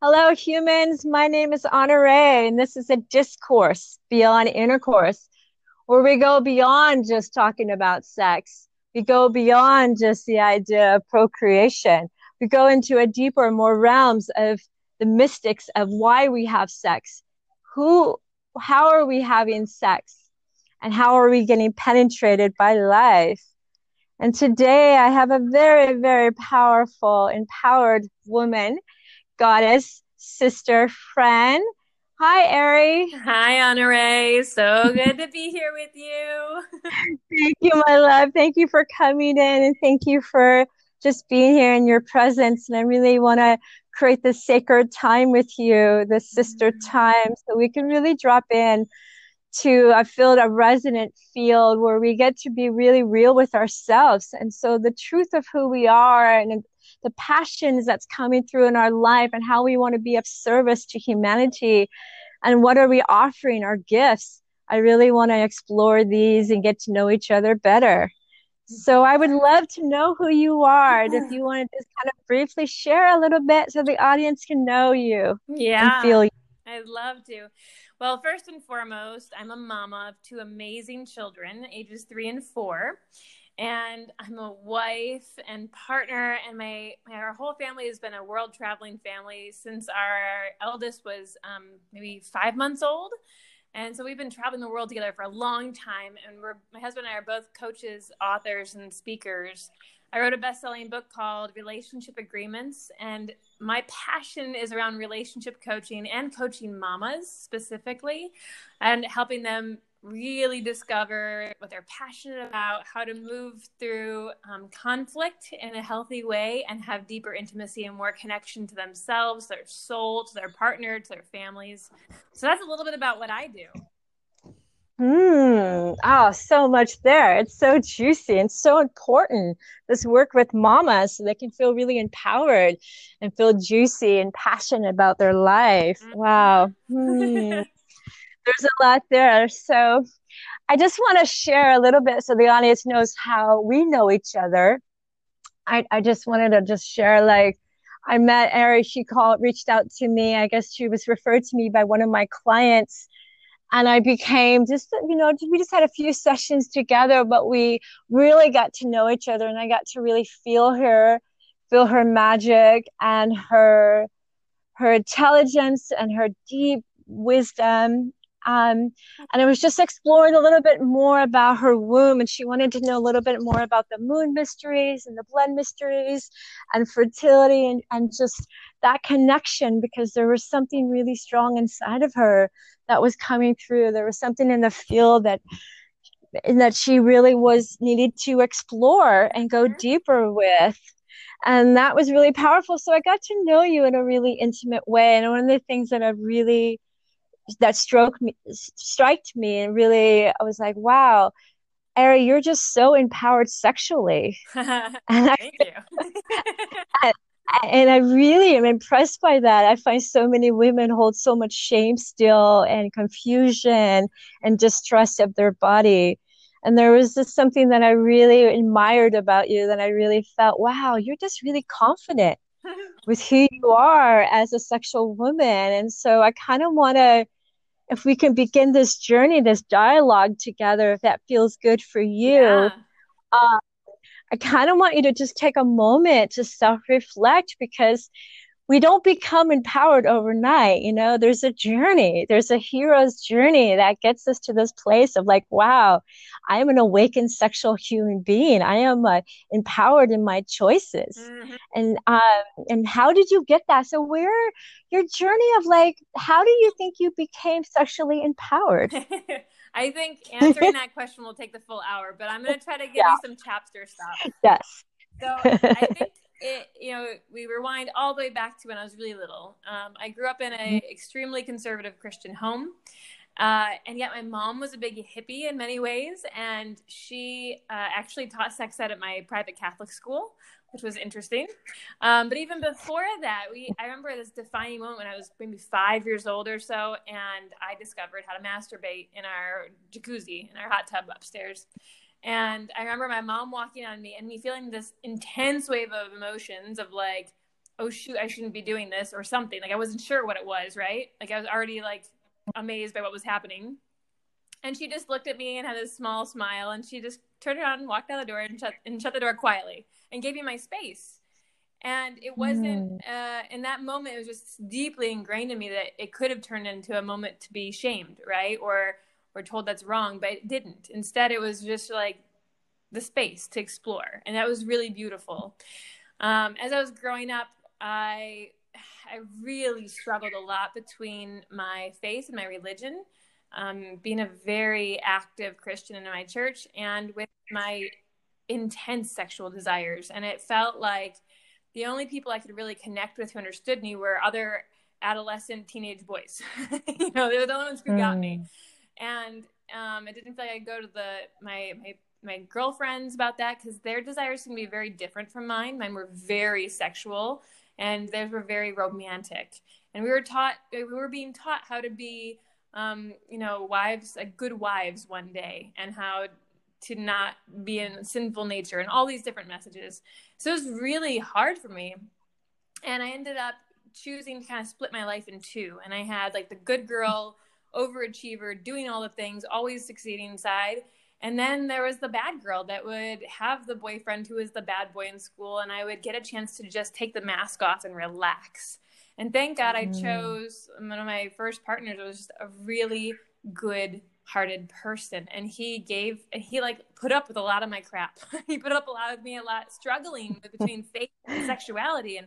Hello, humans. My name is Ray, and this is a discourse beyond intercourse, where we go beyond just talking about sex. We go beyond just the idea of procreation. We go into a deeper, more realms of the mystics of why we have sex. Who, how are we having sex? And how are we getting penetrated by life? And today I have a very, very powerful, empowered woman goddess, sister, friend. Hi, Ari. Hi, Honore. So good to be here with you. thank you, my love. Thank you for coming in and thank you for just being here in your presence. And I really want to create this sacred time with you, this sister mm-hmm. time, so we can really drop in to a field, a resonant field where we get to be really real with ourselves. And so the truth of who we are and the passions that's coming through in our life and how we want to be of service to humanity. And what are we offering? Our gifts. I really want to explore these and get to know each other better. So i would love to know who you are. And if you want to just kind of briefly share a little bit so the audience can know you yeah. feel you. i'd love to. Well first and foremost i'm a mama of two amazing children ages three and four and I'm a wife and partner, and my, my, our whole family has been a world traveling family since our eldest was um, maybe five months old, and so we've been traveling the world together for a long time. And we're my husband and I are both coaches, authors, and speakers. I wrote a best-selling book called Relationship Agreements, and my passion is around relationship coaching and coaching mamas specifically, and helping them really discover what they're passionate about, how to move through um, conflict in a healthy way, and have deeper intimacy and more connection to themselves, their soul, to their partner, to their families. So that's a little bit about what I do. Hmm. Oh, so much there. It's so juicy and so important. This work with mamas so they can feel really empowered and feel juicy and passionate about their life. Mm-hmm. Wow. Hmm there's a lot there. So I just want to share a little bit so the audience knows how we know each other. I, I just wanted to just share like I met Ari, she called, reached out to me. I guess she was referred to me by one of my clients. And I became just, you know, we just had a few sessions together, but we really got to know each other and I got to really feel her, feel her magic and her, her intelligence and her deep wisdom um, and I was just exploring a little bit more about her womb, and she wanted to know a little bit more about the moon mysteries and the blood mysteries and fertility and, and just that connection because there was something really strong inside of her that was coming through. There was something in the field that that she really was needed to explore and go deeper with. And that was really powerful. So i got to know you in a really intimate way. And one of the things that i really that struck me, striked me, and really, I was like, wow. Ari, you're just so empowered sexually. and Thank you. and, and I really am impressed by that. I find so many women hold so much shame still and confusion and distrust of their body. And there was just something that I really admired about you that I really felt, wow, you're just really confident with who you are as a sexual woman. And so I kind of want to if we can begin this journey, this dialogue together, if that feels good for you, yeah. uh, I kind of want you to just take a moment to self reflect because we don't become empowered overnight. You know, there's a journey, there's a hero's journey that gets us to this place of like, wow, I am an awakened sexual human being. I am uh, empowered in my choices. Mm-hmm. And um, and how did you get that? So where your journey of like, how do you think you became sexually empowered? I think answering that question will take the full hour, but I'm going to try to give yeah. you some chapter stuff. Yes. So I think it, you know, we rewind all the way back to when I was really little. Um, I grew up in an mm-hmm. extremely conservative Christian home. Uh, and yet my mom was a big hippie in many ways. And she uh, actually taught sex ed at my private Catholic school, which was interesting. Um, but even before that, we I remember this defining moment when I was maybe five years old or so, and I discovered how to masturbate in our jacuzzi, in our hot tub upstairs. And I remember my mom walking on me and me feeling this intense wave of emotions of like oh shoot, I shouldn't be doing this or something. Like I wasn't sure what it was, right? Like I was already like amazed by what was happening. And she just looked at me and had a small smile and she just turned around and walked out the door and shut and shut the door quietly and gave me my space. And it wasn't mm. uh, in that moment. It was just deeply ingrained in me that it could have turned into a moment to be shamed, right, or or told that's wrong, but it didn't. Instead, it was just like the space to explore, and that was really beautiful. Um, as I was growing up, I I really struggled a lot between my faith and my religion, um, being a very active Christian in my church, and with my intense sexual desires. And it felt like the only people I could really connect with who understood me were other adolescent teenage boys. you know, they were the only ones who got mm. me. And um, it didn't feel like I'd go to the my my my girlfriends about that because their desires can be very different from mine. Mine were very sexual and theirs were very romantic. And we were taught, we were being taught how to be, um, you know, wives, like good wives one day, and how to not be in sinful nature, and all these different messages. So it was really hard for me. And I ended up choosing to kind of split my life in two. And I had like the good girl, overachiever, doing all the things, always succeeding side and then there was the bad girl that would have the boyfriend who was the bad boy in school, and I would get a chance to just take the mask off and relax. And thank God I mm. chose one of my first partners was just a really good hearted person and he gave and he like put up with a lot of my crap he put up a lot with me a lot struggling between faith and sexuality and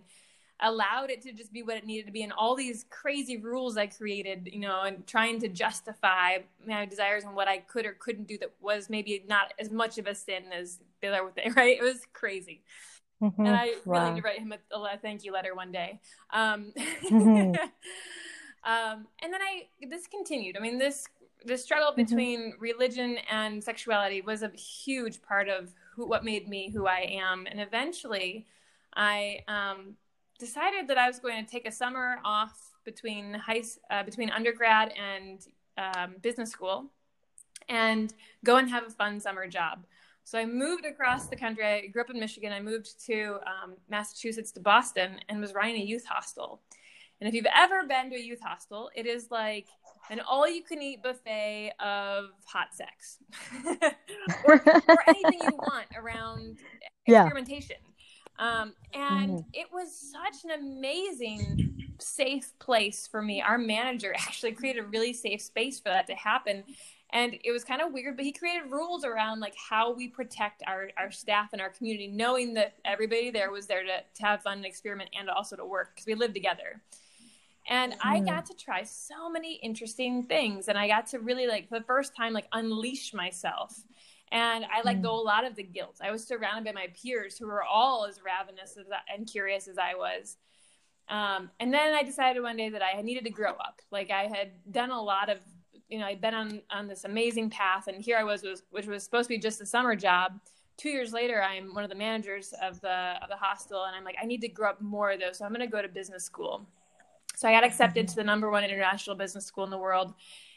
allowed it to just be what it needed to be and all these crazy rules I created, you know, and trying to justify my desires and what I could or couldn't do that was maybe not as much of a sin as the other thing, right? It was crazy. Mm-hmm. And I wow. really need to write him a, a, thank you letter one day. Um, mm-hmm. um, and then I, this continued. I mean, this, the struggle mm-hmm. between mm-hmm. religion and sexuality was a huge part of who, what made me who I am. And eventually I, um, decided that I was going to take a summer off between high uh, between undergrad and um, business school, and go and have a fun summer job. So I moved across the country. I grew up in Michigan. I moved to um, Massachusetts to Boston and was running a youth hostel. And if you've ever been to a youth hostel, it is like an all-you-can-eat buffet of hot sex, or, or, anything you want around experimentation. Um, and mm-hmm. it was such an amazing, safe place for me. Our manager actually created a really safe space for that to happen. And it was kind of weird, but he created rules around like how we protect our, our staff and our community, knowing that everybody there was there to, to have fun and experiment and also to work because we lived together. And I mm. got to try so many interesting things. And I got to really like for the first time, like unleash myself and I let go mm. a lot of the guilt. I was surrounded by my peers who were all as ravenous as and curious as I was. Um, and then I decided one day that I needed to grow up. Like I had done a lot of, you know, I'd been on on this amazing path, and here I was, was which was supposed to be just a summer job. Two years later, I'm one of the managers of the of the hostel, and I'm like, I need to grow up more though, so I'm going to go to business school. So I got accepted to the number one international business school in the world,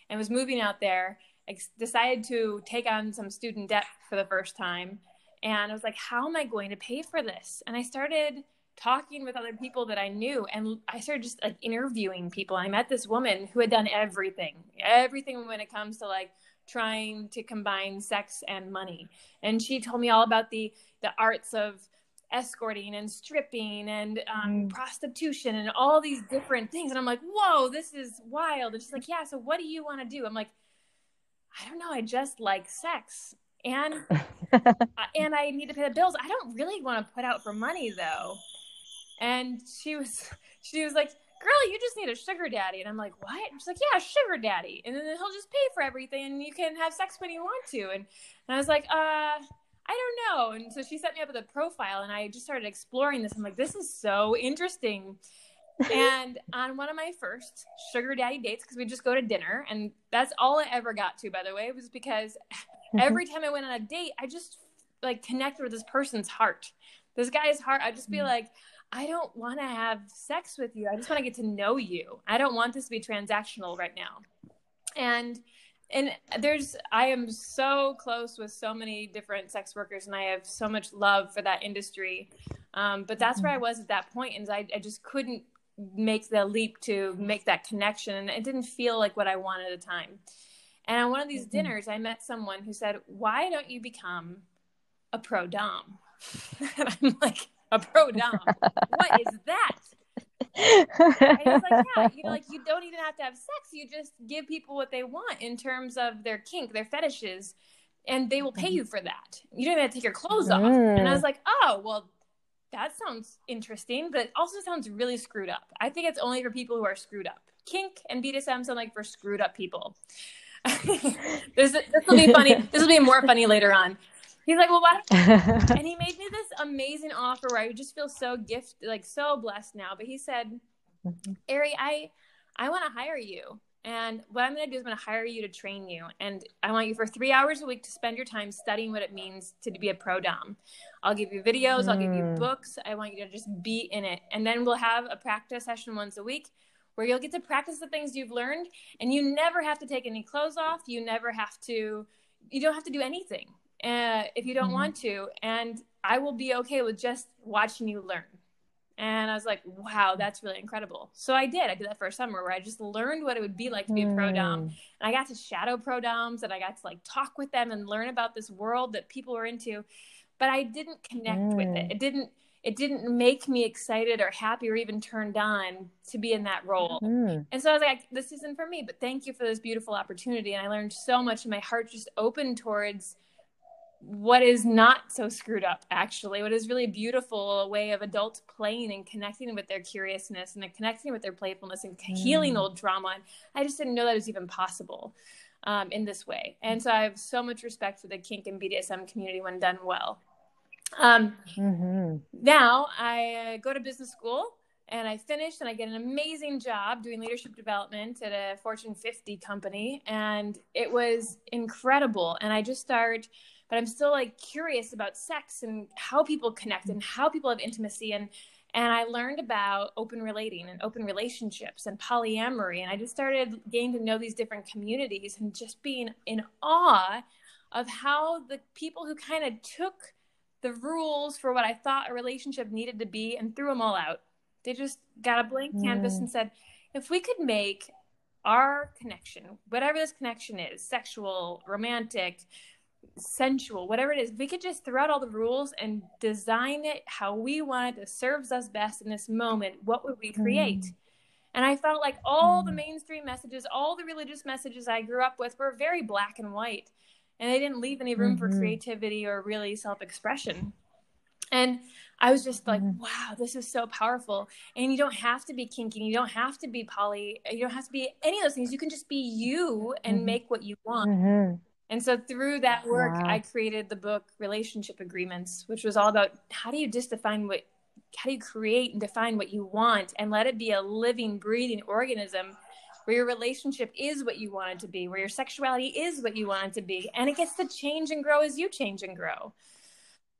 and was moving out there ex- decided to take on some student debt for the first time. And I was like, how am I going to pay for this? And I started talking with other people that I knew and I started just like interviewing people. I met this woman who had done everything, everything when it comes to like trying to combine sex and money. And she told me all about the the arts of escorting and stripping and um, mm. prostitution and all these different things. And I'm like, whoa, this is wild. And she's like, yeah, so what do you want to do? I'm like, I don't know, I just like sex. And and I need to pay the bills. I don't really want to put out for money though. And she was she was like, "Girl, you just need a sugar daddy." And I'm like, "What?" And she's like, "Yeah, sugar daddy." And then he'll just pay for everything and you can have sex when you want to. And and I was like, "Uh, I don't know. And so she set me up with a profile and I just started exploring this. I'm like, this is so interesting and on one of my first sugar daddy dates, because we just go to dinner, and that's all I ever got to, by the way, was because every time I went on a date, I just like connected with this person's heart. This guy's heart, I'd just be mm. like, I don't want to have sex with you. I just want to get to know you. I don't want this to be transactional right now. And and there's I am so close with so many different sex workers and I have so much love for that industry Um, but that's where I was at that point, and I, I just couldn't make the leap to make that connection, and it didn't feel like what I wanted at the time. And on one of these mm-hmm. dinners, I met someone who said, "Why don't you become a pro dom?" and I'm like, "A pro dom? what is that?" and he's like, yeah, you know, like you don't even have to have sex. You just give people what they want in terms of their kink, their fetishes, and they will pay you for that. You don't even have to take your clothes off. Mm. And I was like, oh, well, that sounds interesting, but it also sounds really screwed up. I think it's only for people who are screwed up. Kink and BDSM sound like for screwed up people. this, this will be funny. This will be more funny later on. He's like, well, what? and he made me this amazing offer where I just feel so gifted, like so blessed now. But he said, mm-hmm. Ari, I, I want to hire you. And what I'm going to do is I'm going to hire you to train you. And I want you for three hours a week to spend your time studying what it means to be a pro dom. I'll give you videos, mm. I'll give you mm. books. I want you to just be in it. And then we'll have a practice session once a week where you'll get to practice the things you've learned. And you never have to take any clothes off. You never have to, you don't have to do anything uh, if you don't mm-hmm. want to. And I will be okay with just watching you learn. And I was like, wow, that's really incredible. So I did. I did that for a summer where I just learned what it would be like to be a pro dom. Mm. And I got to shadow pro doms and I got to like talk with them and learn about this world that people were into. But I didn't connect mm. with it. Mm. It didn't it didn't make me excited or happy or even turned on to be in that role. Mm. And so I was like, this isn't for me, but thank you for this beautiful opportunity. And I learned so much and my heart just opened towards what is not so screwed up actually what is really beautiful a way of adults playing and connecting with their curiousness and connecting with their playfulness and mm. healing old trauma and i just didn't know that was even possible um, in this way and so i have so much respect for the kink and bdsm community when done well um, mm-hmm. now i uh, go to business school and I finished and I get an amazing job doing leadership development at a Fortune 50 company. And it was incredible. And I just start but I'm still like curious about sex and how people connect and how people have intimacy and and I learned about open relating and open relationships and polyamory and I just started getting to know these different communities and just being in awe of how the people who kind of took the rules for what I thought a relationship needed to be and threw them all out. They just got a blank canvas mm. and said, if we could make our connection, whatever this connection is, sexual, romantic, sensual, whatever it is, we could just throw out all the rules and design it how we want it that serves us best in this moment, what would we create? Mm. And I felt like all mm. the mainstream messages, all the religious messages I grew up with were very black and white. And they didn't leave any room mm-hmm. for creativity or really self expression. And I was just like, mm-hmm. wow, this is so powerful. And you don't have to be kinky. You don't have to be poly. You don't have to be any of those things. You can just be you and mm-hmm. make what you want. And so through that work, wow. I created the book Relationship Agreements, which was all about how do you just define what, how do you create and define what you want and let it be a living, breathing organism where your relationship is what you want it to be, where your sexuality is what you want it to be, and it gets to change and grow as you change and grow.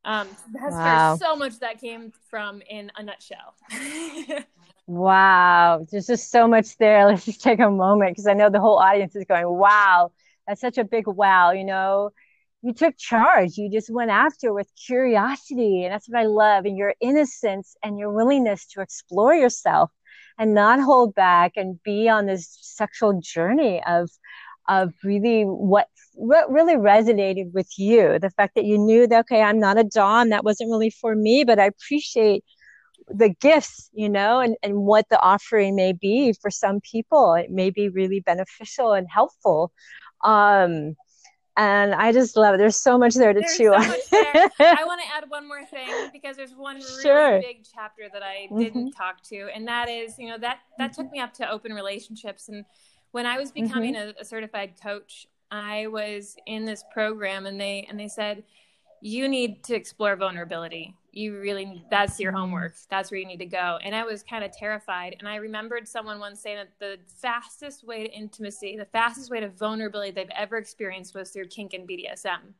Um, that's wow. so much that came from in a nutshell. wow, there's just so much there. Let's just take a moment because I know the whole audience is going, "Wow." That's such a big wow, you know. You took charge. You just went after with curiosity. And that's what I love. And your innocence and your willingness to explore yourself and not hold back and be on this sexual journey of of really what what really resonated with you the fact that you knew that okay i'm not a dom that wasn't really for me but i appreciate the gifts you know and, and what the offering may be for some people it may be really beneficial and helpful um, and I just love it. There's so much there to there's chew so on. I want to add one more thing because there's one really sure. big chapter that I didn't mm-hmm. talk to, and that is, you know, that that mm-hmm. took me up to open relationships. And when I was becoming mm-hmm. a, a certified coach, I was in this program, and they and they said, you need to explore vulnerability you really that's your homework. That's where you need to go. And i was kind of terrified. And i remembered someone once saying that the fastest way to intimacy the fastest way to vulnerability they've ever experienced was through kink and bdsm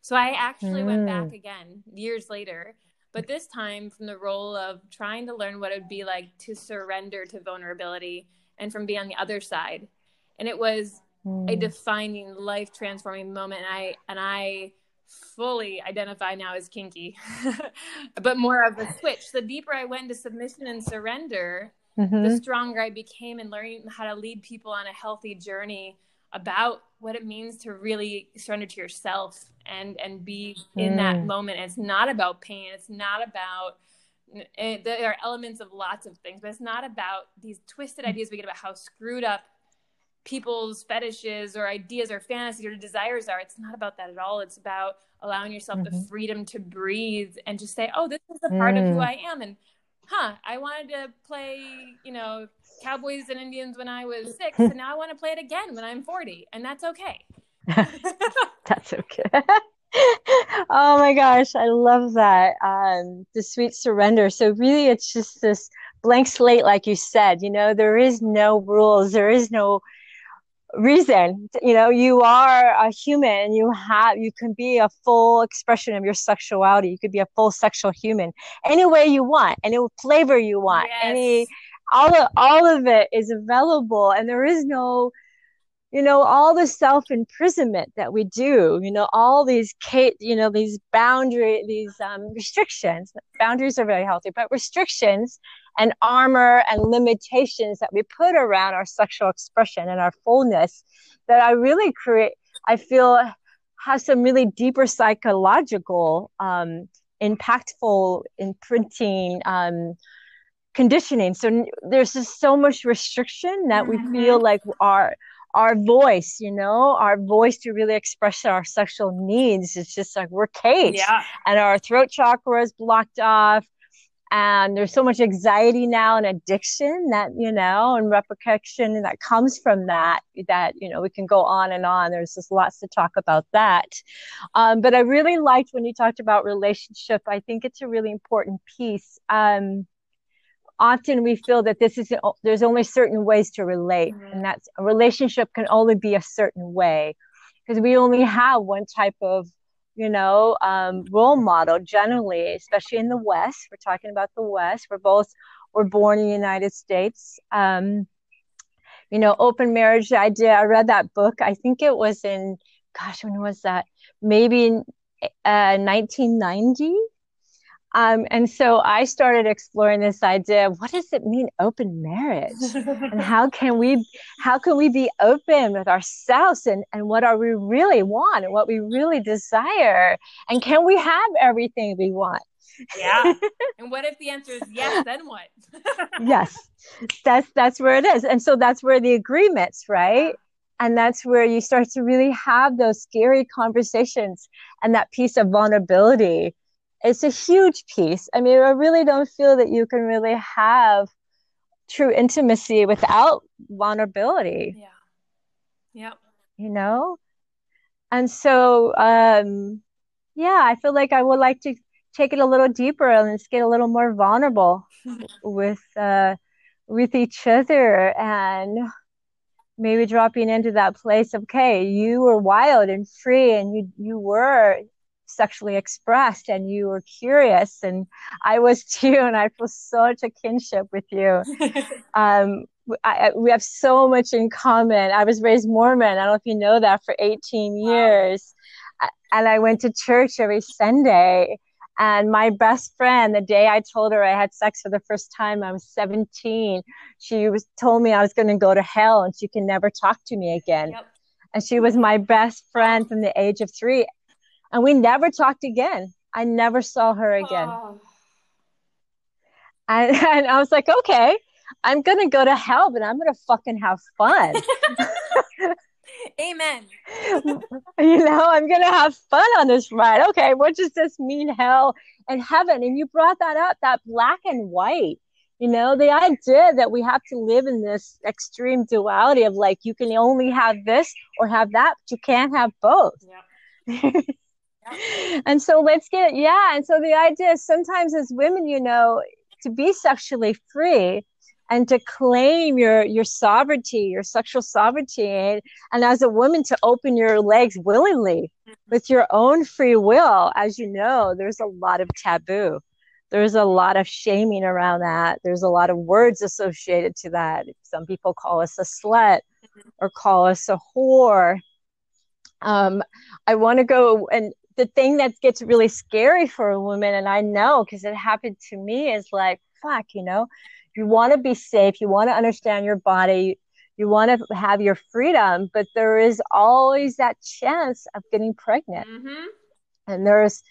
so i actually mm. went back again years later. But this time from the role of trying to learn what it would be like to surrender to vulnerability and from being on the other side. And it was mm. a defining life transforming moment. And i and i fully identify now as kinky, but more of a switch. The deeper I went into submission and surrender, mm-hmm. the stronger I became in learning how to lead people on a healthy journey about what it means to really surrender to yourself and and be in mm. that moment. It's not about pain. It's not about it, eh, there are elements of lots of things, but it's not about these twisted mm. ideas we get about how screwed up people's fetishes or ideas or fantasies or desires are. It's not about that at all. It's about allowing yourself mm-hmm. the freedom to breathe and just say, "Oh, this is a part mm. of who mm. I am," and huh, I wanted to play, you know, Cowboys and Indians when I was six, and now I want to play it again when I'm 40, and that's okay. that's okay. oh my gosh, I love that. Um, the sweet surrender. So really, it's just this blank slate, like you said. You know, there is no rules. There is no reason. You know you are a human. You have you can be a full expression of your sexuality. You could be a full sexual human any way you want any flavor you want yes. any all of all of it is available and there is no you know all the self imprisonment that we do you know all these you know these boundary these um, restrictions boundaries are very healthy but restrictions and armor and limitations that we put around our sexual expression and our fullness that I really create, I feel has some really deeper psychological, um, impactful imprinting, um, conditioning. So there's just so much restriction that we mm-hmm. feel like our, our voice, you know, our voice to really express our sexual needs. It's just like we're caged. Yeah. and our throat chakra is blocked off. And there's so much anxiety now and addiction that you know and repercussion that comes from that that you know we can go on and on. There's just lots to talk about that. Um, but i really liked when you talked about relationship. I think it's a really important piece. Um, often we feel that this is there's only certain ways to relate mm-hmm. and that's a relationship can only be a certain way because we only have one type of you know, um, role model generally, especially in the West. We're talking about the West. We're both were born in the United States. Um, you know, open marriage. idea. I read that book. I think it was in, gosh, when was that? Maybe in uh, 1990. Um, and so I started exploring this idea of what does it mean open marriage? And how can we how can we be open with ourselves and, and what are we really want and what we really desire? And can we have everything we want? Yeah. And what if the answer is yes then what? Yes. That's that's where it is. And so that's where the agreements right? And that's where you start to really have those scary conversations and that piece of vulnerability it's a huge piece. I mean, I really don't feel that you can really have true intimacy without vulnerability. Yeah. Yep. You know? And so, um, yeah, I feel like I would like to take it a little deeper and just get a little more vulnerable with, uh, with each other and maybe dropping into that place of, okay, you were wild and free and you, you were sexually expressed and you were curious and I was too and I feel such a kinship with you. um, I, we have so much in common. I was raised Mormon. I don't know if you know that for 18 years. Wow. And I went to church every Sunday. And my best friend, the day I told her I had sex for the first time, I was 17. She was told me I was going to go to hell and she can never talk to me again. Yep. And she was my best friend from the age of three and we never talked again. I never saw her again. Oh. And, and I was like, okay, I'm gonna go to hell, but I'm gonna fucking have fun. Amen. you know, I'm gonna have fun on this ride. Okay, what does this mean, hell and heaven? And you brought that up, that black and white. You know, the idea that we have to live in this extreme duality of like you can only have this or have that, but you can't have both. Yeah. And so let's get yeah and so the idea is sometimes as women you know to be sexually free and to claim your your sovereignty your sexual sovereignty and, and as a woman to open your legs willingly mm-hmm. with your own free will as you know there's a lot of taboo there's a lot of shaming around that there's a lot of words associated to that some people call us a slut mm-hmm. or call us a whore um, i want to go and the thing that gets really scary for a woman, and I know because it happened to me, is like, fuck, you know, you want to be safe, you want to understand your body, you want to have your freedom, but there is always that chance of getting pregnant. Mm-hmm. And there's,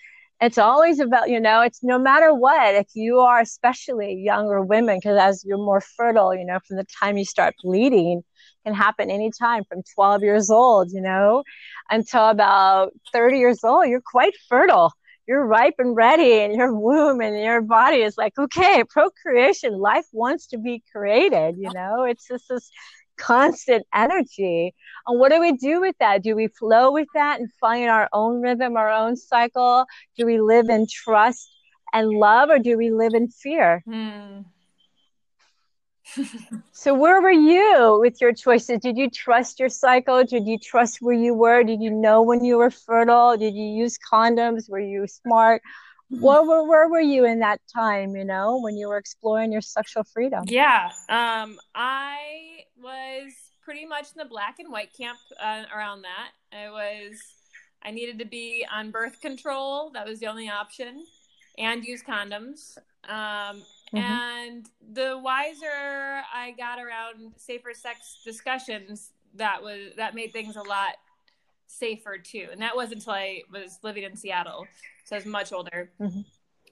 it's always about, you know, it's no matter what, if you are especially younger women, because as you're more fertile, you know, from the time you start bleeding, can happen anytime from 12 years old, you know, until about 30 years old, you're quite fertile. You're ripe and ready, and your womb and your body is like, okay, procreation, life wants to be created, you know, it's just this constant energy. And what do we do with that? Do we flow with that and find our own rhythm, our own cycle? Do we live in trust and love, or do we live in fear? Hmm. So where were you with your choices? Did you trust your cycle? Did you trust where you were? Did you know when you were fertile? Did you use condoms? Were you smart? Where, where, where were you in that time you know when you were exploring your sexual freedom? Yeah um i was pretty much in the black and white camp uh, around that. I was i needed to be on birth control. That was the only option. And use condoms. Um Mm-hmm. And the wiser I got around safer sex discussions, that was that made things a lot safer too. And that wasn't until I was living in Seattle, so I was much older. Mm-hmm.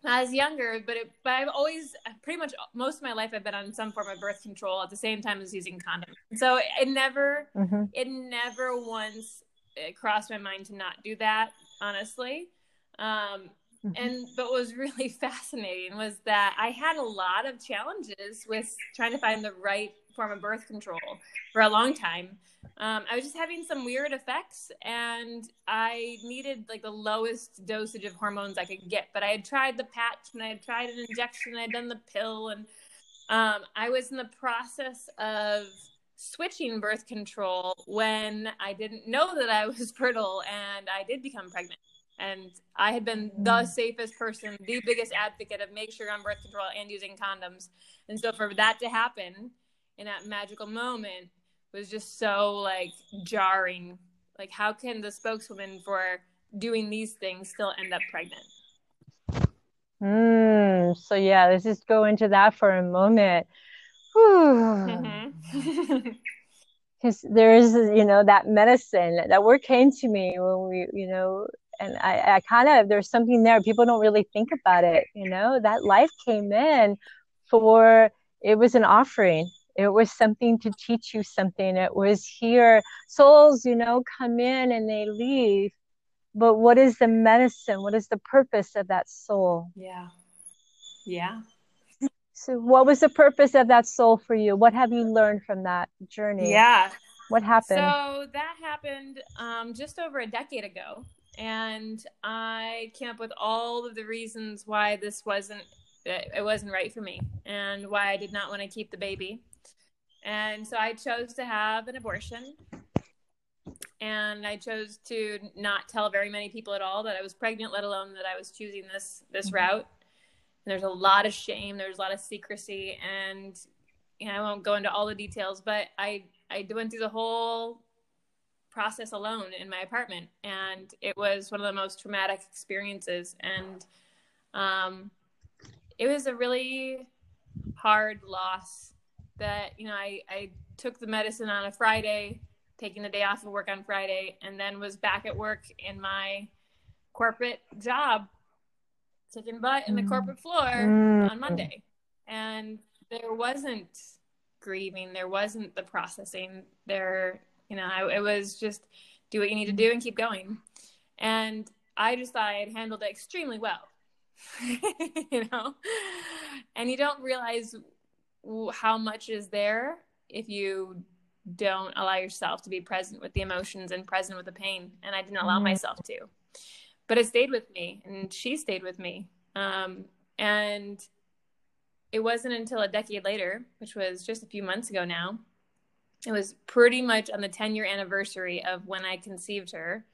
I was younger, but it, but I've always pretty much most of my life I've been on some form of birth control at the same time as using condoms. So it never mm-hmm. it never once it crossed my mind to not do that. Honestly, um. And but what was really fascinating was that I had a lot of challenges with trying to find the right form of birth control for a long time. Um, I was just having some weird effects, and I needed like the lowest dosage of hormones I could get. But I had tried the patch, and I had tried an injection, and I'd done the pill, and um, I was in the process of switching birth control when I didn't know that I was fertile, and I did become pregnant and I had been the safest person, the biggest advocate of make sure on birth control and using condoms. And so for that to happen in that magical moment was just so like jarring. Like how can the spokeswoman for doing these things still end up pregnant? Mm, so yeah, let's just go into that for a moment. Mm-hmm. because there is you know that medicine that word came to me when we you know and I, I kind of there's something there people don't really think about it you know? That life came in for it was an offering. It was something to teach you something. It was here souls you know come in and they leave. But what is the medicine? What is the purpose of that soul? Yeah. Yeah. So what was the purpose of that soul for you? What have you learned from that journey? Yeah. What happened? So that happened um, just over a decade ago and I came up with all of the reasons why this wasn't it wasn't right for me and why I did not want to keep the baby. And so I chose to have an abortion. And I chose to not tell very many people at all that I was pregnant, let alone that I was choosing this this mm-hmm. route. And there's a lot of shame, there's a lot of secrecy, and you know, I won't go into all the details, but I I went through the whole process alone in my apartment and it was one of the most traumatic experiences. And um, it was a really hard loss that you know I, I took the medicine on a friday taking the day off of work on friday and then was back at work in my corporate job taking butt in the corporate floor mm. on monday. And there wasn't grieving there wasn't the processing there you know, I, it was just do what you need to do and keep going. And I just thought I had handled it extremely well, you know, and you don't realize how much is there if you don't allow yourself to be present with the emotions and present with the pain. And I didn't allow mm-hmm. myself to, but it stayed with me and she stayed with me. Um, and it wasn't until a decade later, which was just a few months ago now, it was pretty much on the 10 year anniversary of when I conceived her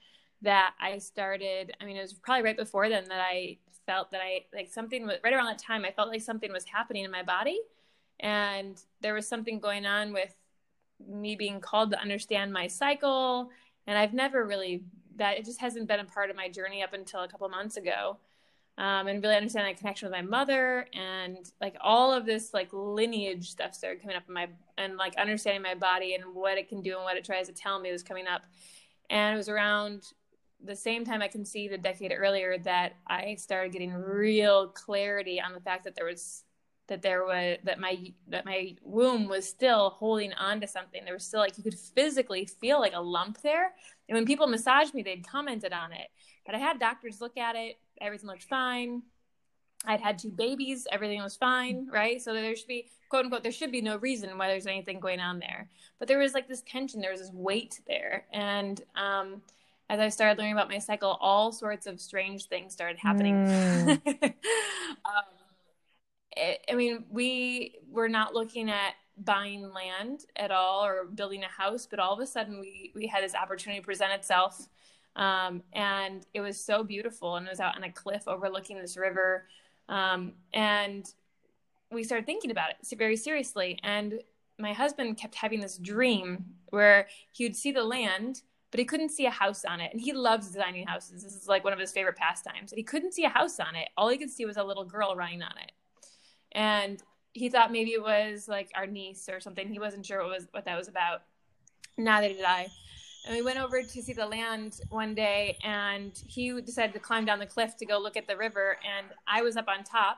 that I started. I mean, it was probably right before then that I felt that I like something was right around that time. I felt like something was happening in my body, and there was something going on with me being called to understand my cycle. And I've never really that it just hasn't been a part of my journey up until a couple months ago. Um, and really understanding that connection with my mother and like all of this like lineage stuff started coming up in my and like understanding my body and what it can do and what it tries to tell me was coming up. And it was around the same time i conceived a decade earlier that i started getting real clarity on the fact that there was that there was that my that my womb was still holding on to something. There was still like you could physically feel like a lump there. And when people massaged me they'd commented on it. But i had doctors look at it everything looked fine i'd had two babies everything was fine right so there should be quote unquote there should be no reason why there's anything going on there but there was like this tension there was this weight there and um as I started learning about my cycle, all sorts of strange things started happening. Mm. um, it, I mean, we were not looking at buying land at all or building a house, but all of a sudden we we had this opportunity present itself, um, and it was so beautiful. And it was out on a cliff overlooking this river, um, and we started thinking about it very seriously. And my husband kept having this dream where he would see the land but he couldn't see a house on it. And he loves designing houses. This is like one of his favorite pastimes. He couldn't see a house on it. All he could see was a little girl running on it and he thought maybe it was like our niece or something. He wasn't sure what was what that was about. Neither did I. And we went over to see the land one day, and he decided to climb down the cliff to go look at the river, and I was up on top.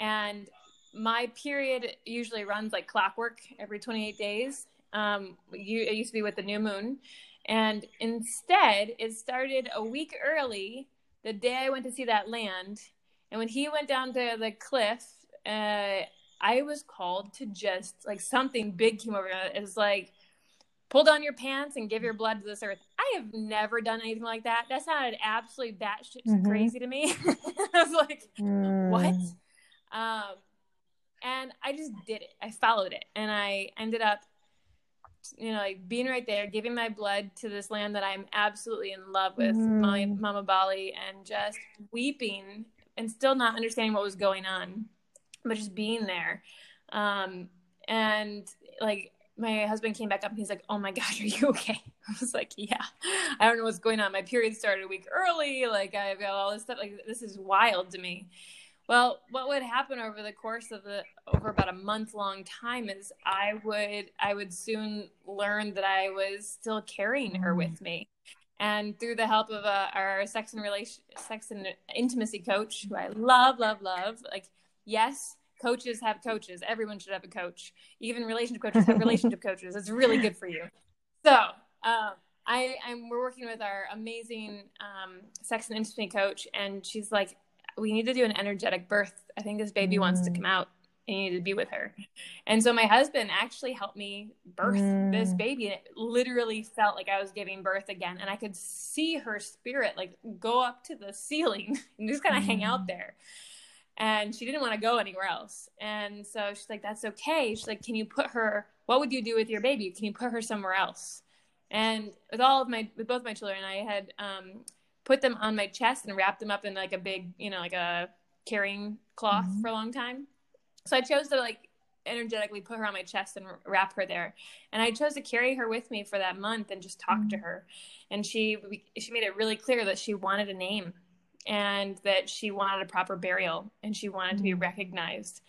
And my period usually runs like clockwork every 28 days. Um, it used to be with the new moon, and instead, it started a week early the day I went to see that land. And when he went down to the cliff uh, I was called to just like something big came over. It was like, pull down your pants and give your blood to this earth. I have never done anything like that. That sounded absolutely batshit mm-hmm. crazy to me. I was like, mm. what? Um, and I just did it. I followed it, and I ended up, you know, like being right there, giving my blood to this land that I'm absolutely in love with, mm. my Mama Bali, and just weeping and still not understanding what was going on but just being there. Um, and like my husband came back up and he's like, "Oh my god, are you okay?" I was like, "Yeah, I don't know what's going on. My period started a week early. Like I've got all this stuff. Like this is wild to me." Well, what would happen over the course of the over about a month long time is I would I would soon learn that I was still carrying her with me, and through the help of uh, our sex and relation sex and intimacy coach, who I love, love, love, like yes, coaches have coaches. Everyone should have a coach. Even relationship coaches have relationship coaches. It's really good for you. So um, I, I'm we're working with our amazing um, sex and intimacy coach, and she's like, we need to do an energetic birth. I think this baby mm. wants to mm. come out. And you need to be with her. And so my husband actually helped me birth mm. this baby. And it literally felt like I was giving birth again. And I could see her spirit like go up to the ceiling and just kind of mm. hang out mm. there and she didn't want to go anywhere else. And so she's like, "That's okay." She's like, "Can you put her? What would you do with your baby? Can you put her somewhere else?" And with all of my, with both my children, I had um, put them on my chest and wrapped them up in like a big, you know, like a carrying cloth mm-hmm. for a long time. So I chose to like energetically put her on my chest and wrap her there. And I chose to carry her with me for that month and just talk mm-hmm. to her. And she she made it really clear that she wanted a name and that she wanted a proper burial and she wanted to be mm. recognized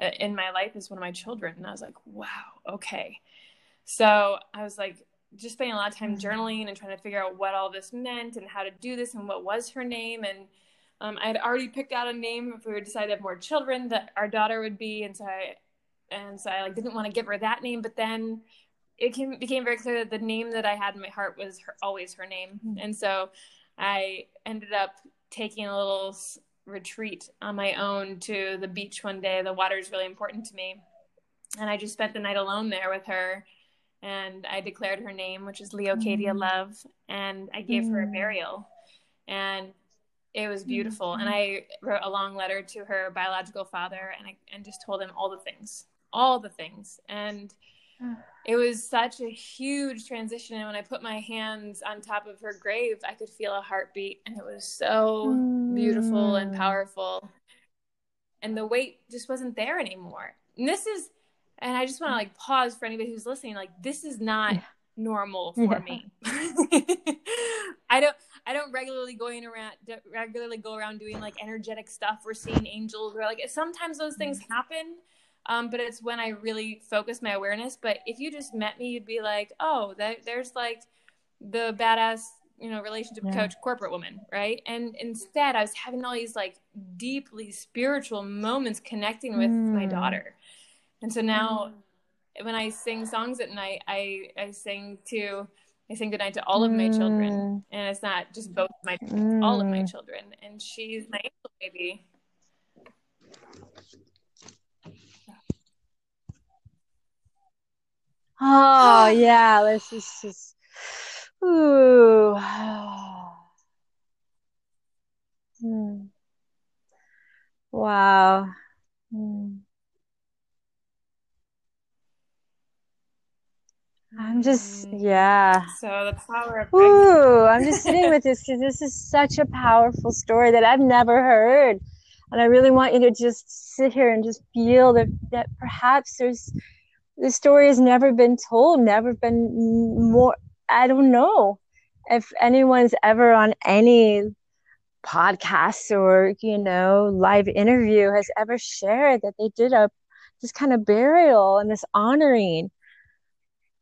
uh, in my life as one of my children. And I was like, wow, okay. So I was like, just spending a lot of time mm. journaling and trying to figure out what all this meant and how to do this and what was her name. And um, I had already picked out a name if we would decide to have more children that our daughter would be. And so I, and so I like didn't want to give her that name, but then it came, became very clear that the name that I had in my heart was her, always her name. Mm-hmm. And so I ended up taking a little retreat on my own to the beach one day. The water is really important to me. And I just spent the night alone there with her. And I declared her name, which is Leocadia mm. Love. And I gave her a mm. burial. And it was beautiful. Mm. And I wrote a long letter to her biological father and I and just told him all the things, all the things. And it was such a huge transition and when i put my hands on top of her grave i could feel a heartbeat and it was so mm. beautiful and mm. powerful and the weight just wasn't there anymore and this is and i just want to like pause for anybody who's listening like this is not normal for yeah. me. I don't I don't regularly going around regularly go around doing like energetic stuff or seeing angels or like sometimes those things mm-hmm. happen. Um, but it's when I really focus my awareness. But if you just met me, you'd be like, oh, that, there's like the badass, you know, relationship yeah. coach, corporate woman, right? And instead, I was having all these like deeply spiritual moments connecting with mm. my daughter. And so now, mm. when I sing songs at night, I I sing to I sing goodnight to all of my children, mm. and it's not just both my mm. all of my mm. children. And she's my angel baby. Oh yeah, let's just, just ooh. Hmm. Wow. Hmm. I'm just, mm. yeah. So the power of. Ooh, I'm just sitting with this because this is such a powerful story that I've never heard, and I really want you to just sit here and just feel that that perhaps there's this story has never been told, never been more. I don't know if anyone's ever on any podcast or you know live interview has ever shared that they did a this kind of burial and this honoring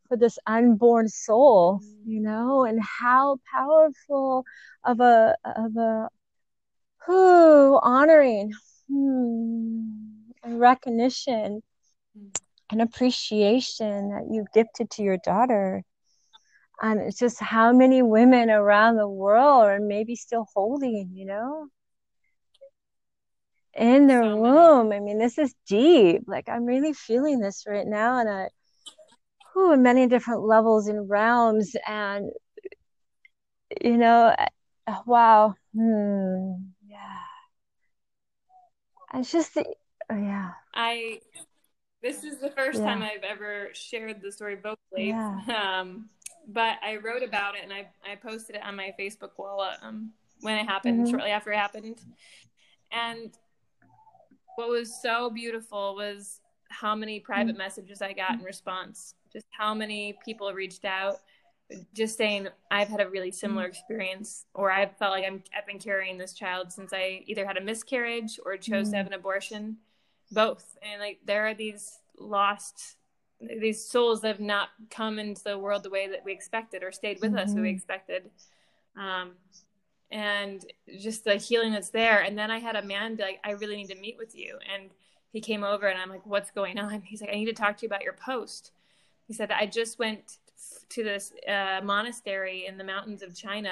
for this unborn soul you know and how powerful of a of a who honoring hmm, and recognition and appreciation that you gifted to your daughter. And it's just how many women around the world are maybe still holding you know? In their so womb. I mean this is deep. Like i'm really feeling this right now and i whew, many different levels and realms and you know uh, wow. Hmm, yeah. It's just the, oh, yeah. I this is the first yeah. time i've ever shared the story vocally yeah. um but i wrote about it and i i posted it on my facebook wall um when it happened mm-hmm. shortly after it happened and what was so beautiful was how many private mm-hmm. messages i got in response just how many people reached out just saying I've had a really similar mm. experience or I've felt like I'm I've been carrying this child since I either had a miscarriage or chose mm. to have an abortion both. And like there are these lost these souls that have not come into the world the way that we expected or stayed with mm-hmm. us the way we expected. Um, and just the healing that's there. And then I had a man be like I really need to meet with you. And he came over and I'm like what's going on? He's like I need to talk to you about your post. He said, I just went to this uh, monastery in the mountains of China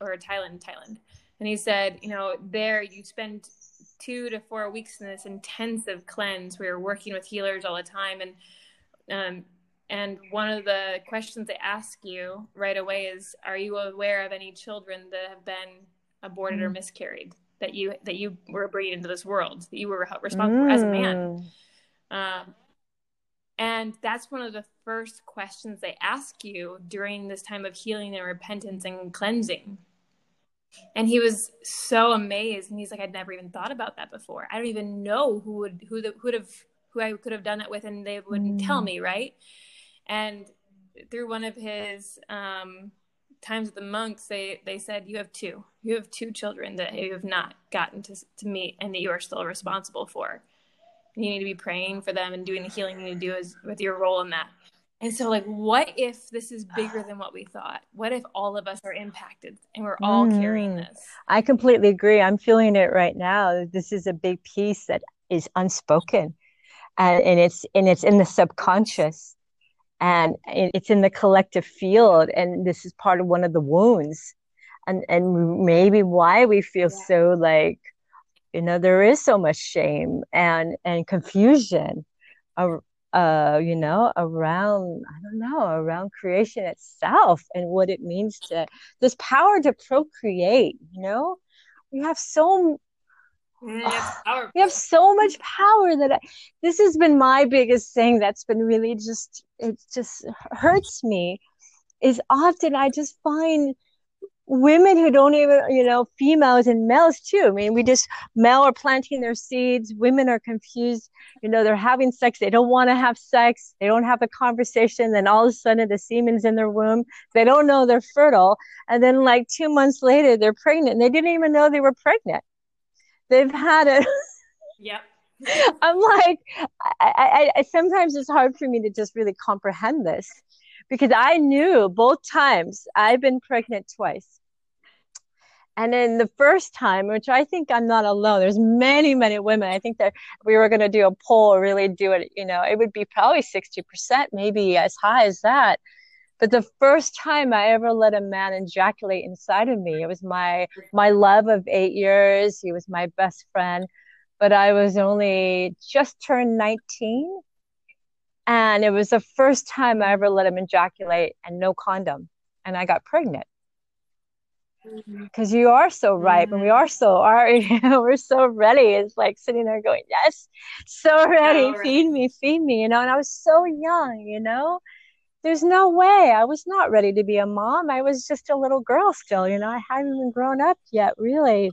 or Thailand, Thailand. And he said, you know, there you spend two to four weeks in this intensive cleanse where you're working with healers all the time. And, um, and one of the questions they ask you right away is, are you aware of any children that have been aborted mm. or miscarried that you, that you were bringing into this world, that you were responsible mm. as a man? Mm. Um, and that's one of the first questions they ask you during this time of healing and repentance and cleansing. And he was so amazed, and he's like, "I'd never even thought about that before. I don't even know who would who the, who would have who I could have done that with, and they wouldn't mm. tell me, right?" And through one of his um, times with the monks, they they said, "You have two. You have two children that you have not gotten to to meet, and that you are still responsible for." you need to be praying for them and doing the healing you need to do is with your role in that. And so, like, what if this is bigger than what we thought? What if all of us are impacted and we're all mm, carrying this? I completely agree. I'm feeling it right now. This is a big piece that is unspoken, and, and it's and it's in the subconscious, and it's in the collective field. And this is part of one of the wounds, and and maybe why we feel yeah. so like you know there is so much shame and and confusion uh, you know around i don't know around creation itself and what it means to this power to procreate you know? We have so mm, we have so much power that I, this has been my biggest thing that's been really just it just hurts me is often i just find women who don't even, you know, females and males too. I mean, we just, male are planting their seeds. Women are confused. You know, they're having sex. They don't want to have sex. They don't have a conversation. Then all of a sudden the semen's in their womb. They don't know they're fertile. And then like two months later, they're pregnant and they didn't even know they were pregnant. They've had it. Yep. I'm like, I, I, I, sometimes it's hard for me to just really comprehend this because I knew both times I've been pregnant twice. And then the first time, which I think I'm not alone, there's many, many women. I think that we were going to do a poll, really do it, you know, it would be probably 60%, maybe as high as that. But the first time I ever let a man ejaculate inside of me, it was my, my love of eight years. He was my best friend, but I was only just turned 19. And it was the first time I ever let him ejaculate and no condom. And I got pregnant. Mm. Because you are so ripe and we are so mm. are you know, we're so ready. It's like sitting there going yes so ready. feed me feed me you know? And i was so young you know? There's no way. I was not ready to be a mom. I was just a little girl still you know? I hadn't even grown up yet really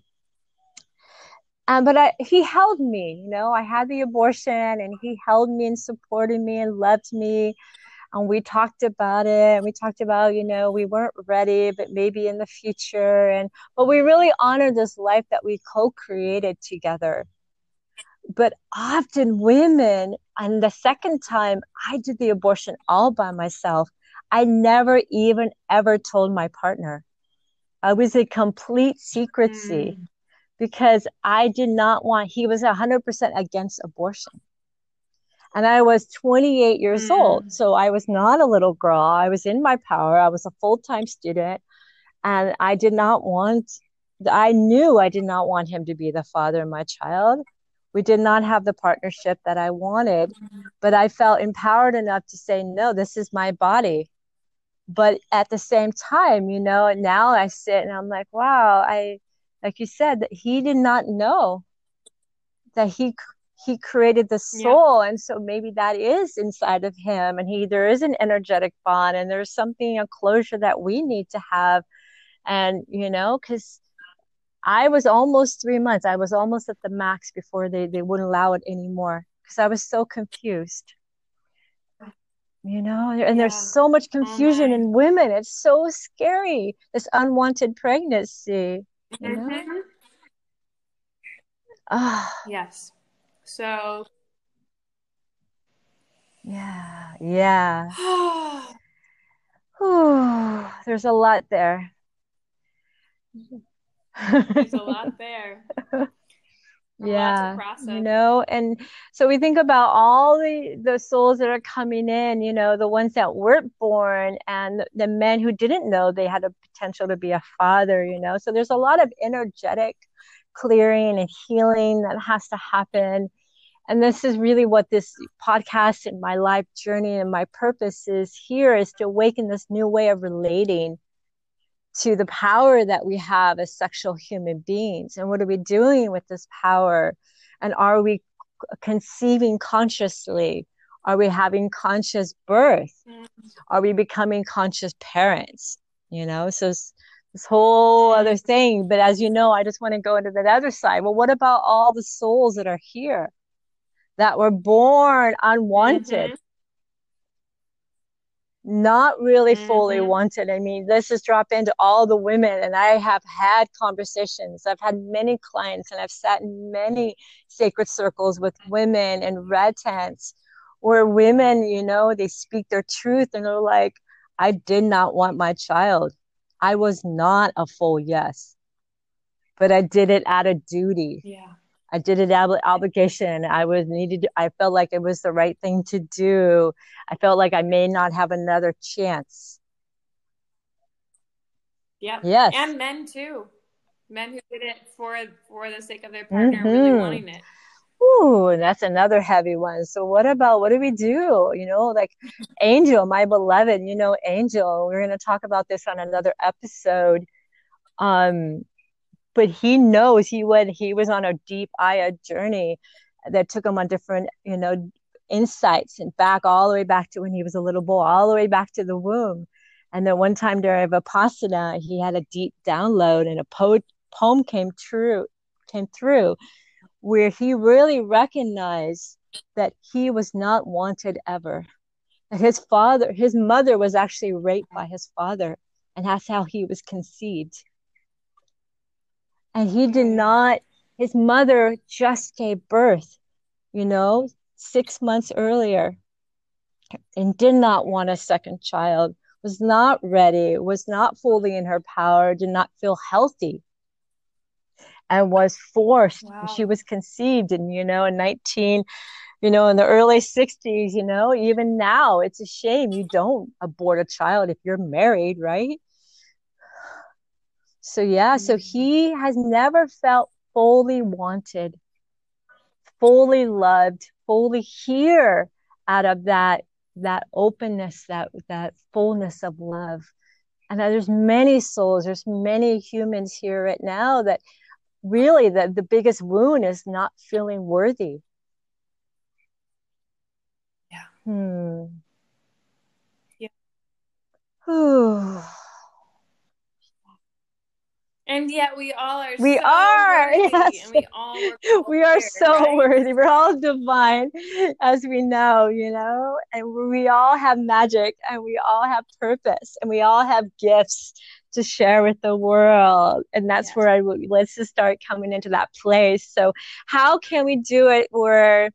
um, but I, he held me you know i had the abortion and he held me and supported me and loved me. And we talked about it and we talked about you know we weren't ready but maybe in the future. And but we really honored this life that we co-created together. But often women and the second time i did the abortion all by myself i never even ever told my partner. I was a complete secrecy. Mm. Because i did not want he was 100% against abortion and I was 28 years mm. old. So I was not a little girl. I was in my power. I was a full time student. And I did not want, I knew I did not want him to be the father of my child. We did not have the partnership that I wanted, but I felt empowered enough to say, no, this is my body. But at the same time, you know, now I sit and I'm like, wow, I, like you said, that he did not know that he he created the soul. Yeah. and so maybe that is inside of him and he there is an energetic bond and there's something a closure that we need to have. And you know because i was almost three months i was almost at the max before they, they wouldn't allow it anymore because i was so confused. You know and yeah. there's so much confusion oh in women. It's so scary this unwanted pregnancy you know? mm-hmm. oh. yes so yeah, yeah. There's a lot there. There's a lot there. yeah you know and so we think about all the the souls that are coming in you know the ones that weren't born and the, the men who didn't know they had a potential to be a father you know? So there's a lot of energetic clearing and healing that has to happen. And this is really what this podcast and my life journey and my purpose is here is to awaken this new way of relating to the power that we have as sexual human beings. And what are we doing with this power? And are we conceiving consciously? Are we having conscious birth? Mm. Are we becoming conscious parents? You know, so this whole other thing. But as you know, I just want to go into that other side. Well, what about all the souls that are here that were born unwanted? Mm-hmm. Not really mm-hmm. fully wanted. I mean, let's just drop into all the women. And I have had conversations. I've had many clients and I've sat in many sacred circles with women in red tents where women, you know, they speak their truth and they're like, I did not want my child I was not a full yes, but I did it out of duty. Yeah. I did an of obligation. I was needed. I felt like it was the right thing to do. I felt like I may not have another chance. Yeah. Yes. And men too. Men who did it for for the sake of their partner, mm-hmm. really wanting it. Ooh, that's another heavy one. So what about what do we do? You know, like Angel, my beloved, you know, Angel, we're gonna talk about this on another episode. Um, but he knows he went he was on a deep Aya journey that took him on different, you know, insights and back all the way back to when he was a little boy, all the way back to the womb. And then one time during Vipassana, he had a deep download and a po- poem came true, came through where he really recognized that he was not wanted ever. That his father, his mother was actually raped by his father, and that's how he was conceived. And he did not, his mother just gave birth, you know, six months earlier, and did not want a second child was not ready, was not fully in her power, did not feel healthy, and was forced. Wow. She was conceived in, you know, in 19, you know, in the early 60s, you know, even now, it's a shame you don't abort a child if you're married, right? So, yeah, so mm-hmm. he has never felt fully wanted, fully loved, fully here out of that that openness, that that fullness of love. And there's many souls, there's many humans here right now that really the, the biggest wound is not feeling worthy. Yeah. Hmm. Yeah. And yet we all are. We so are. Yes. And we all. we are so right? worthy. We're all divine, as we know. You know, and we all have magic, and we all have purpose, and we all have gifts to share with the world. And that's yes. where I would let's just start coming into that place. So, how can we do it? Where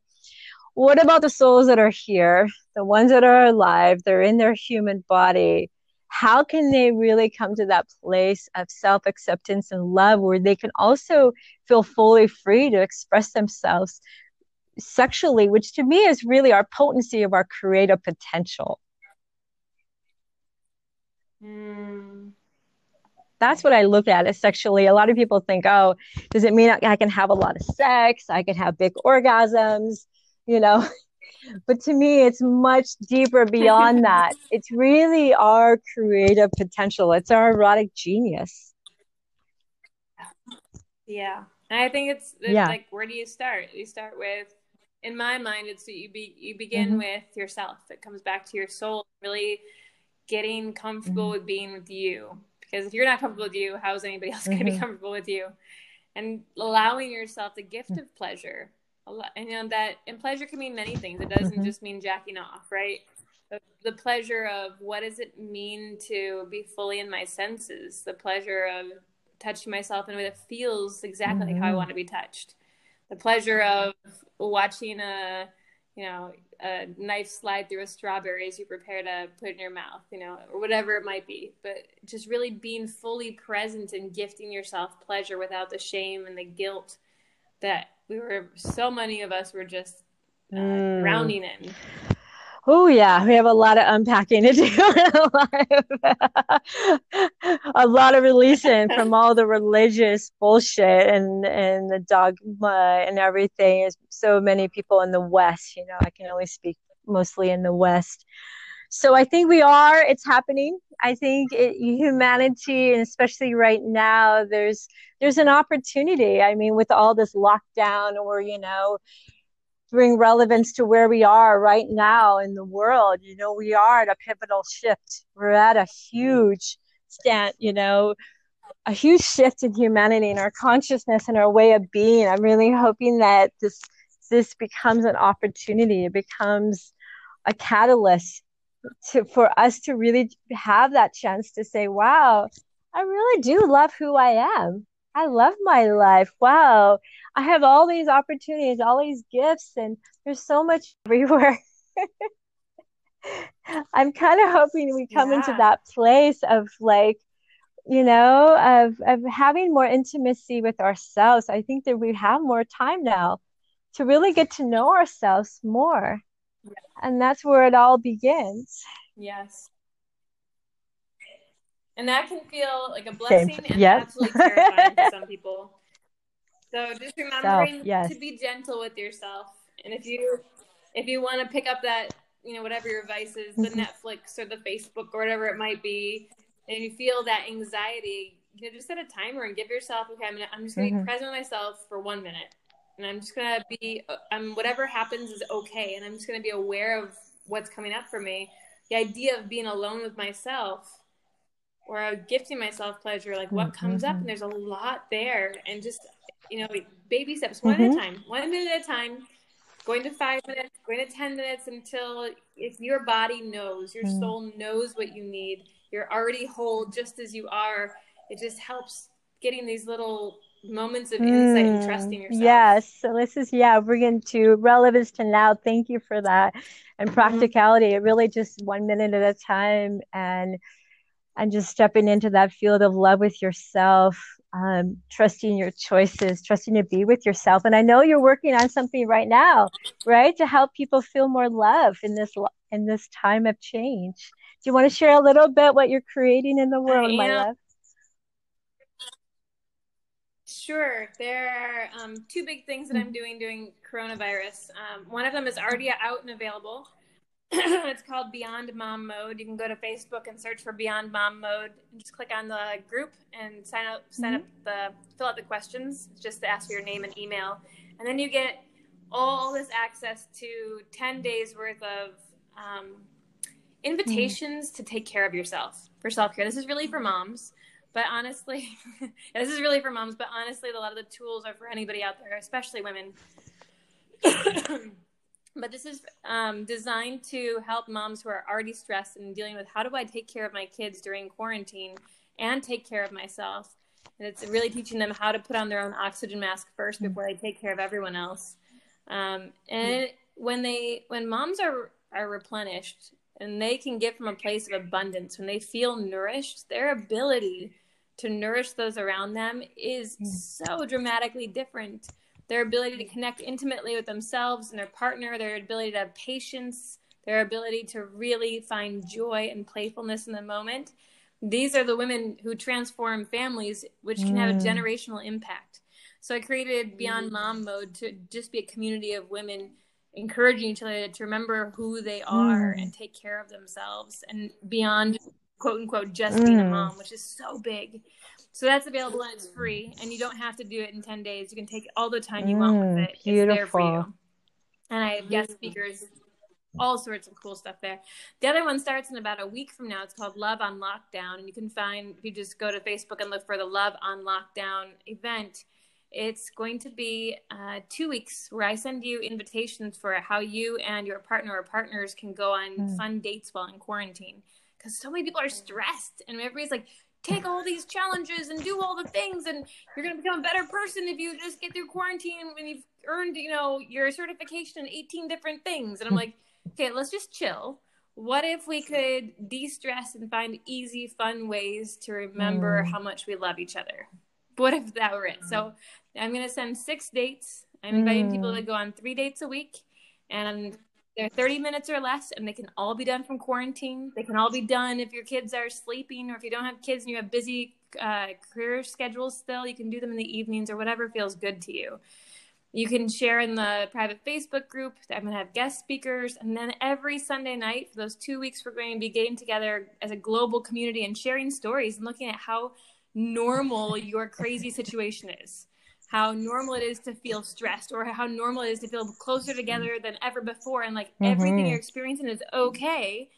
what about the souls that are here, the ones that are alive? They're in their human body how can they really come to that place of self acceptance and love where they can also feel fully free to express themselves sexually, which to me is really our potency of our creative potential? Mm. That's what I look at as sexually. A lot of people think, oh, does it mean I can have a lot of sex? I can have big orgasms? You know, but to me it's much deeper beyond that. It's really our creative potential. It's our erotic genius. Yeah. And i think it's, it's yeah. like where do you start? You start with in my mind it's you be you begin mm-hmm. with yourself. It comes back to your soul really getting comfortable mm-hmm. with being with you. Because if you're not comfortable with you how is anybody else going to be mm-hmm. comfortable with you? And allowing yourself the gift of pleasure and you know that and pleasure can mean many things it doesn't mm-hmm. just mean jacking off right the, pleasure of what does it mean to be fully in my senses the pleasure of touching myself in a way that feels exactly mm-hmm. how i mm-hmm. want to be touched the pleasure of watching a you know a knife slide through a strawberry as you prepare to put in your mouth you know or whatever it might be but just really being fully present and gifting yourself pleasure without the shame and the guilt that we were so many of us were just uh, mm. drowning in. Oh yeah, we have a lot of unpacking to do. a lot of releasing from all the religious bullshit and and the dogma and everything. So many people in the West, you know, I can only speak mostly in the West. So I think we are. It's happening. I think it, humanity, and especially right now, there's there's an opportunity. I mean, with all this lockdown, or you know, bring relevance to where we are right now in the world. You know, we are at a pivotal shift. We're at a huge stand. You know, a huge shift in humanity and our consciousness and our way of being. I'm really hoping that this this becomes an opportunity. It becomes a catalyst to for us to really have that chance to say, wow, I really do love who I am. I love my life. Wow. I have all these opportunities, all these gifts, and there's so much everywhere. I'm kind of hoping we come yeah. into that place of like, you know, of of having more intimacy with ourselves. I think that we have more time now to really get to know ourselves more. And that's where it all begins. Yes. And that can feel like a blessing Same. and yes. absolutely terrifying for some people. So just remembering Self, yes. to be gentle with yourself. And if you if you want to pick up that, you know, whatever your vice is, the mm-hmm. Netflix or the Facebook or whatever it might be, and you feel that anxiety, you know, just set a timer and give yourself, okay, I'm, gonna, I'm just going to mm-hmm. be present with myself for one minute and I'm just gonna be um whatever happens is okay, and I'm just gonna be aware of what's coming up for me. The idea of being alone with myself or gifting myself pleasure, like what mm-hmm. comes up, and there's a lot there, and just you know, baby steps, one mm-hmm. at a time, one minute at a time, going to five minutes, going to ten minutes until if your body knows, your mm-hmm. soul knows what you need, you're already whole just as you are. It just helps getting these little moments of insight mm, and trusting yourself. Yes. So this is yeah, bringing to relevance to now. Thank you for that. And mm-hmm. practicality. Mm-hmm. It really just one minute at a time and and just stepping into that field of love with yourself, um, trusting your choices, trusting to be with yourself. And I know you're working on something right now, right, to help people feel more love in this in this time of change. Do you want to share a little bit what you're creating in the world, my love? Sure. There are um, two big things that I'm doing during coronavirus. Um, one of them is already out and available. it's called Beyond Mom Mode. You can go to Facebook and search for Beyond Mom Mode. Just click on the group and sign up. Sign up mm-hmm. the fill out the questions. Just to ask for your name and email, and then you get all this access to ten days worth of um, invitations mm. to take care of yourself for self care. This is really for moms. But honestly, this is really for moms, but honestly, a lot of the tools are for anybody out there, especially women. but this is um, designed to help moms who are already stressed and dealing with how do I take care of my kids during quarantine and take care of myself. And it's really teaching them how to put on their own oxygen mask first before they take care of everyone else. Um, and when they when moms are are replenished and they can give from a place of abundance when they feel nourished, their ability to nourish those around them is mm. so dramatically different. Their ability to connect intimately with themselves and their partner, their ability to have patience, their ability to really find joy and playfulness in the moment. These are the women who transform families, which can have a mm. generational impact. So I created Beyond mm. Mom Mode to just be a community of women encouraging each other to remember who they are mm. and take care of themselves and beyond quote unquote just mm. being a mom, which is so big. So that's available and it's free, and you don't have to do it in ten days. You can take all the time you mm, want with mm, it. Beautiful. It's there for you. And I have guest speakers, all sorts of cool stuff there. The other one starts in about a week from now. It's called Love on Lockdown, and you can find if you just go to Facebook and look for the Love on Lockdown event. It's going to be uh, two weeks where I send you invitations for how you and your partner or partners can go on mm. fun dates while in quarantine because so many people are stressed and everybody's like take all these challenges and do all the things and you're going to become a better person if you just get through quarantine when you've earned you know your certification in 18 different things. And i'm like okay let's just chill. What if we could de-stress and find easy fun ways to remember mm. how much we love each other? What if that were it? So i'm going to send six dates. I'm inviting mm. people to go on three dates a week and they're 30 minutes or less, and they can all be done from quarantine. They can all be done if your kids are sleeping or if you don't have kids and you have busy uh, career schedules still. You can do them in the evenings or whatever feels good to you. You can share in the private Facebook group. I'm going to have guest speakers. And then every Sunday night for those two weeks, we're going to be getting together as a global community and sharing stories and looking at how normal your crazy situation is how normal it is to feel stressed or how normal it is to feel closer together than ever before. And like mm-hmm. everything you're experiencing is okay.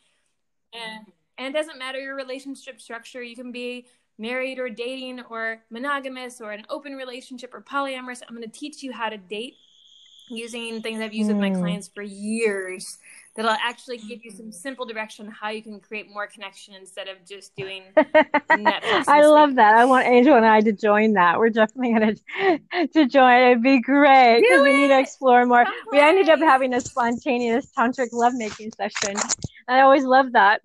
And and it doesn't matter your relationship structure. You can be married or dating or monogamous or an open relationship or polyamorous. I'm going to teach you how to date using things i've used mm. with my mm. clients for years that'll actually give you some simple direction on how you can create more connection instead of just doing Netflix. I love that. I want Angel and I to join that. We're definitely going to to join. It'd be great because we need to explore more. We ended up having a spontaneous tantric lovemaking session. I always love that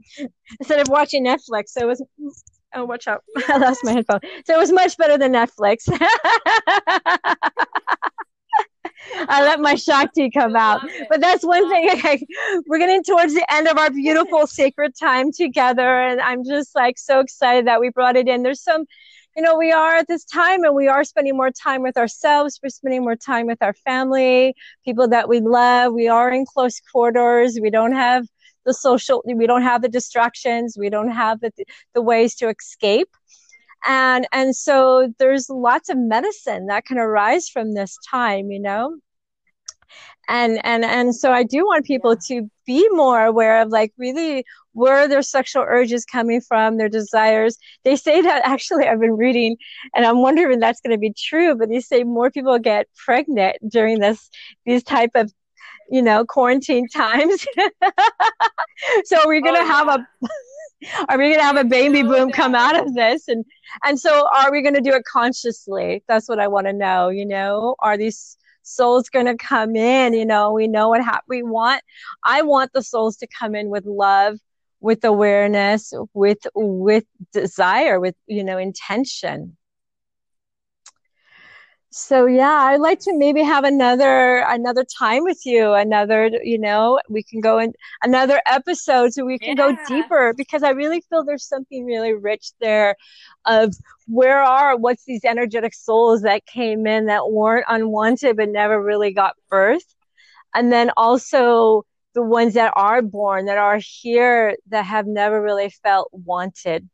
instead of watching Netflix. So it was. Oh, watch out! I lost my headphone. So it was much better than Netflix. I let my Shakti come out. But that's one thing. Okay, we're getting towards the end of our beautiful sacred time together. And I'm just like so excited that we brought it in. There's some, you know, we are at this time and we are spending more time with ourselves. We're spending more time with our family, people that we love. We are in close quarters. We don't have the social, we don't have the distractions. We don't have the, the ways to escape and and so there's lots of medicine that can arise from this time you know and and and so i do want people yeah. to be more aware of like really where their sexual urges coming from their desires they say that actually i've been reading and i'm wondering if that's going to be true but they say more people get pregnant during this these type of you know quarantine times so we're going to oh, have yeah. a are we going to have a baby oh, boom come out of this? And and so are we going to do it consciously? That's what i want to know you know? Are these souls going to come in? You know we know what ha- we want i want the souls to come in with love with awareness with with desire with you know intention so yeah i'd like to maybe have another another time with you another you know we can go in another episode so we can yeah. go deeper because i really feel there's something really rich there of where are what's these energetic souls that came in that weren't unwanted but never really got birth and then also the ones that are born that are here that have never really felt wanted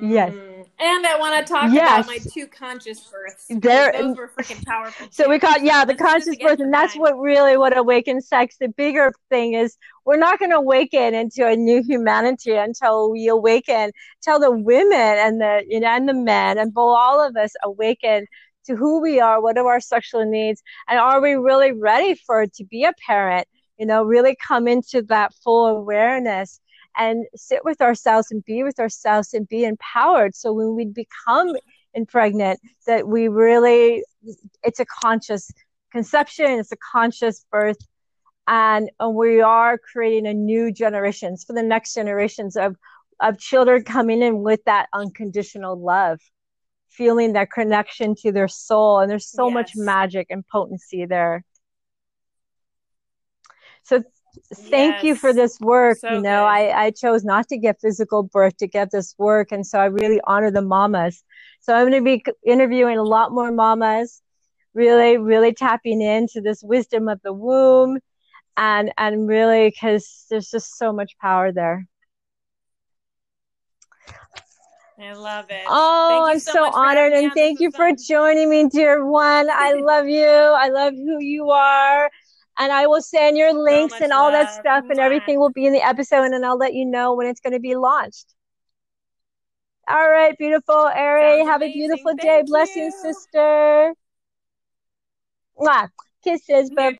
Yes. Hmm. And I want to talk yes. about my two conscious births. There, those were freaking powerful. So we call yeah the conscious birth, and that's what really what awakens sex. The bigger thing is we're not going to awaken into a new humanity until we awaken, till the women and the you know and the men and all of us awaken to who we are, what are our sexual needs, and are we really ready for it to be a parent? You know, really come into that full awareness and sit with ourselves and be with ourselves and be empowered. So when we become impregnant, that we really, it's a conscious conception, it's a conscious birth. And, and we are creating a new generations for the next generations of, of children coming in with that unconditional love, feeling that connection to their soul. And there's so yes. much magic and potency there. So thank yes. you for this work. So you know, I, I chose not to get physical birth to get this work. And so I really honor the mamas. So I'm going to be interviewing a lot more mamas, really, really tapping into this wisdom of the womb and, and really, cause there's just so much power there. I love it. Oh, I'm so, so honored and thank you for joining me, dear one. I love you. I love who you are and I will send your links so and all love. that stuff and everything will be in the episode and I'll let you know when it's going to be launched. All right, beautiful Ari. Have amazing. a beautiful Thank day. You. Blessings, sister. Mwah. Kisses. Bye.